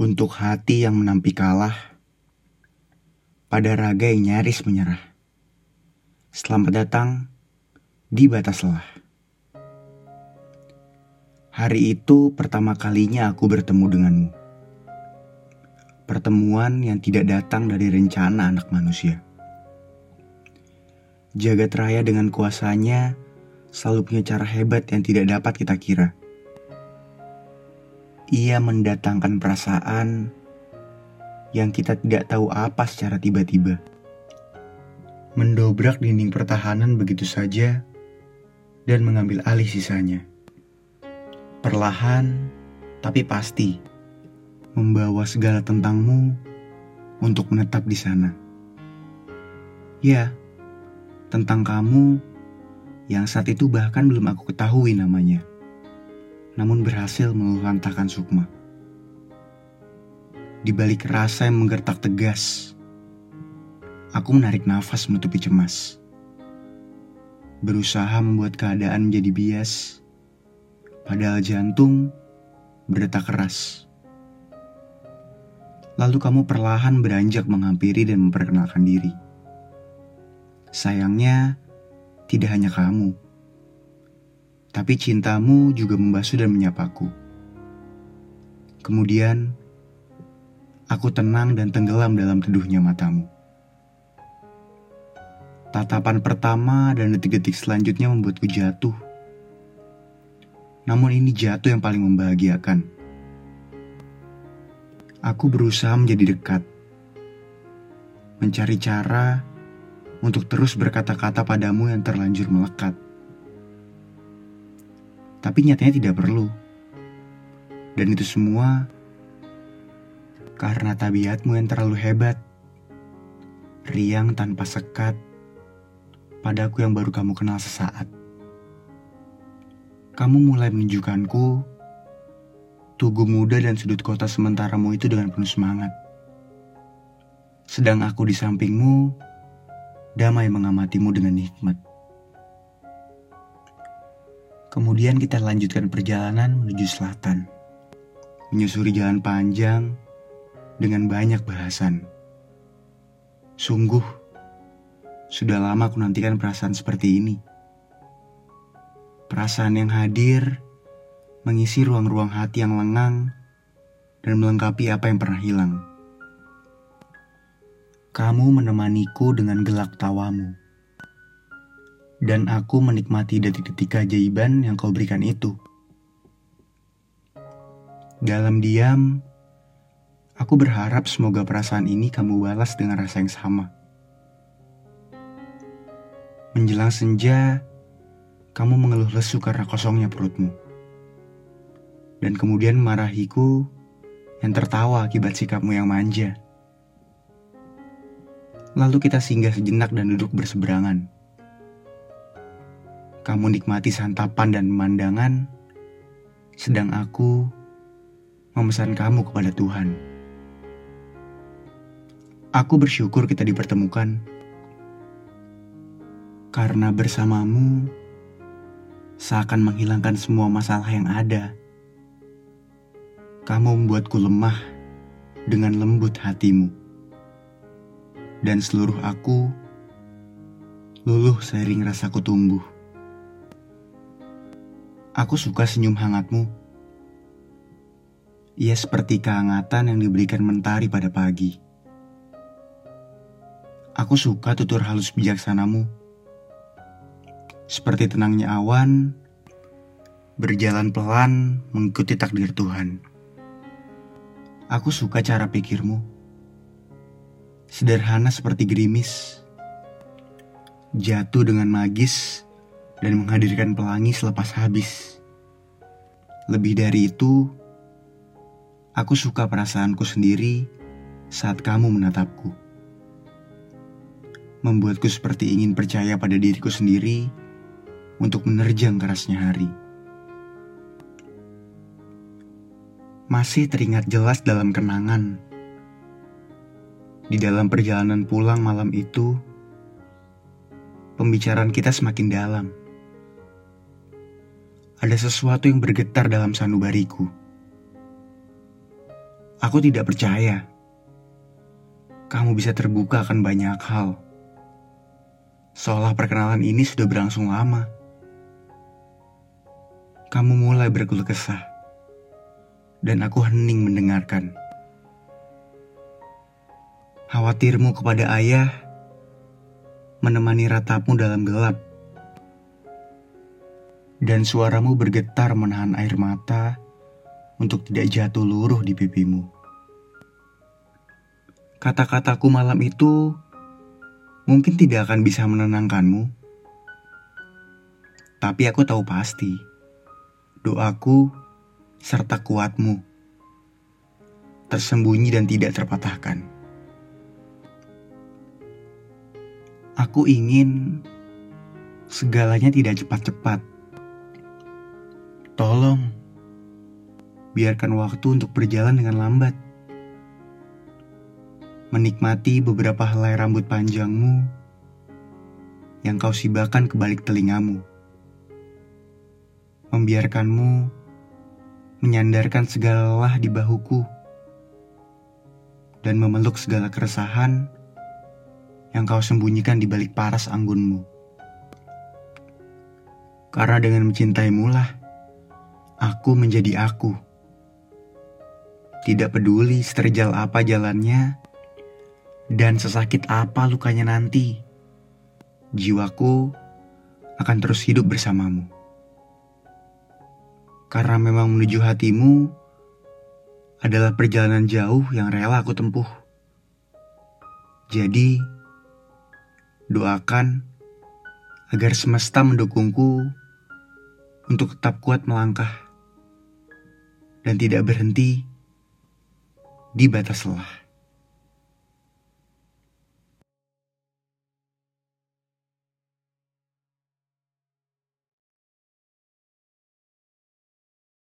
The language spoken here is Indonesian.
Untuk hati yang menampi kalah, pada raga yang nyaris menyerah. Selamat datang di batas lelah. Hari itu pertama kalinya aku bertemu denganmu. Pertemuan yang tidak datang dari rencana anak manusia. Jagat raya dengan kuasanya selalu punya cara hebat yang tidak dapat kita kira. Ia mendatangkan perasaan yang kita tidak tahu apa secara tiba-tiba. Mendobrak dinding pertahanan begitu saja dan mengambil alih sisanya. Perlahan tapi pasti membawa segala tentangmu untuk menetap di sana. Ya, tentang kamu yang saat itu bahkan belum aku ketahui namanya namun berhasil meluluhlantahkan Sukma. Di balik rasa yang menggertak tegas, aku menarik nafas menutupi cemas. Berusaha membuat keadaan menjadi bias, padahal jantung berdetak keras. Lalu kamu perlahan beranjak menghampiri dan memperkenalkan diri. Sayangnya, tidak hanya kamu tapi cintamu juga membasuh dan menyapaku. Kemudian, aku tenang dan tenggelam dalam teduhnya matamu. Tatapan pertama dan detik-detik selanjutnya membuatku jatuh. Namun ini jatuh yang paling membahagiakan. Aku berusaha menjadi dekat. Mencari cara untuk terus berkata-kata padamu yang terlanjur melekat tapi nyatanya tidak perlu. Dan itu semua karena tabiatmu yang terlalu hebat, riang tanpa sekat, padaku yang baru kamu kenal sesaat. Kamu mulai menunjukkanku tugu muda dan sudut kota sementaramu itu dengan penuh semangat. Sedang aku di sampingmu, damai mengamatimu dengan nikmat. Kemudian kita lanjutkan perjalanan menuju selatan. Menyusuri jalan panjang dengan banyak bahasan. Sungguh, sudah lama aku nantikan perasaan seperti ini. Perasaan yang hadir mengisi ruang-ruang hati yang lengang dan melengkapi apa yang pernah hilang. Kamu menemaniku dengan gelak tawamu dan aku menikmati detik-detik keajaiban yang kau berikan itu. Dalam diam, aku berharap semoga perasaan ini kamu balas dengan rasa yang sama. Menjelang senja, kamu mengeluh lesu karena kosongnya perutmu. Dan kemudian marahiku yang tertawa akibat sikapmu yang manja. Lalu kita singgah sejenak dan duduk berseberangan kamu nikmati santapan dan pemandangan, sedang aku memesan kamu kepada Tuhan. Aku bersyukur kita dipertemukan, karena bersamamu seakan menghilangkan semua masalah yang ada. Kamu membuatku lemah dengan lembut hatimu, dan seluruh aku luluh seiring rasaku tumbuh. Aku suka senyum hangatmu. Ia seperti kehangatan yang diberikan mentari pada pagi. Aku suka tutur halus bijaksanamu. Seperti tenangnya awan, berjalan pelan mengikuti takdir Tuhan. Aku suka cara pikirmu. Sederhana seperti gerimis. Jatuh dengan magis dan menghadirkan pelangi selepas habis. Lebih dari itu, aku suka perasaanku sendiri saat kamu menatapku. Membuatku seperti ingin percaya pada diriku sendiri untuk menerjang kerasnya hari. Masih teringat jelas dalam kenangan. Di dalam perjalanan pulang malam itu, pembicaraan kita semakin dalam ada sesuatu yang bergetar dalam sanubariku. Aku tidak percaya kamu bisa terbuka akan banyak hal. Seolah perkenalan ini sudah berlangsung lama. Kamu mulai berkeluh kesah, dan aku hening mendengarkan. Khawatirmu kepada ayah menemani ratapmu dalam gelap, dan suaramu bergetar menahan air mata untuk tidak jatuh luruh di pipimu. Kata-kataku malam itu mungkin tidak akan bisa menenangkanmu, tapi aku tahu pasti doaku serta kuatmu tersembunyi dan tidak terpatahkan. Aku ingin segalanya tidak cepat-cepat. Tolong biarkan waktu untuk berjalan dengan lambat. Menikmati beberapa helai rambut panjangmu yang kau sibakan ke balik telingamu. Membiarkanmu menyandarkan segala lelah di bahuku dan memeluk segala keresahan yang kau sembunyikan di balik paras anggunmu. Karena dengan mencintaimu lah, aku menjadi aku. Tidak peduli seterjal apa jalannya dan sesakit apa lukanya nanti, jiwaku akan terus hidup bersamamu. Karena memang menuju hatimu adalah perjalanan jauh yang rela aku tempuh. Jadi, doakan agar semesta mendukungku untuk tetap kuat melangkah dan tidak berhenti di batas lelah.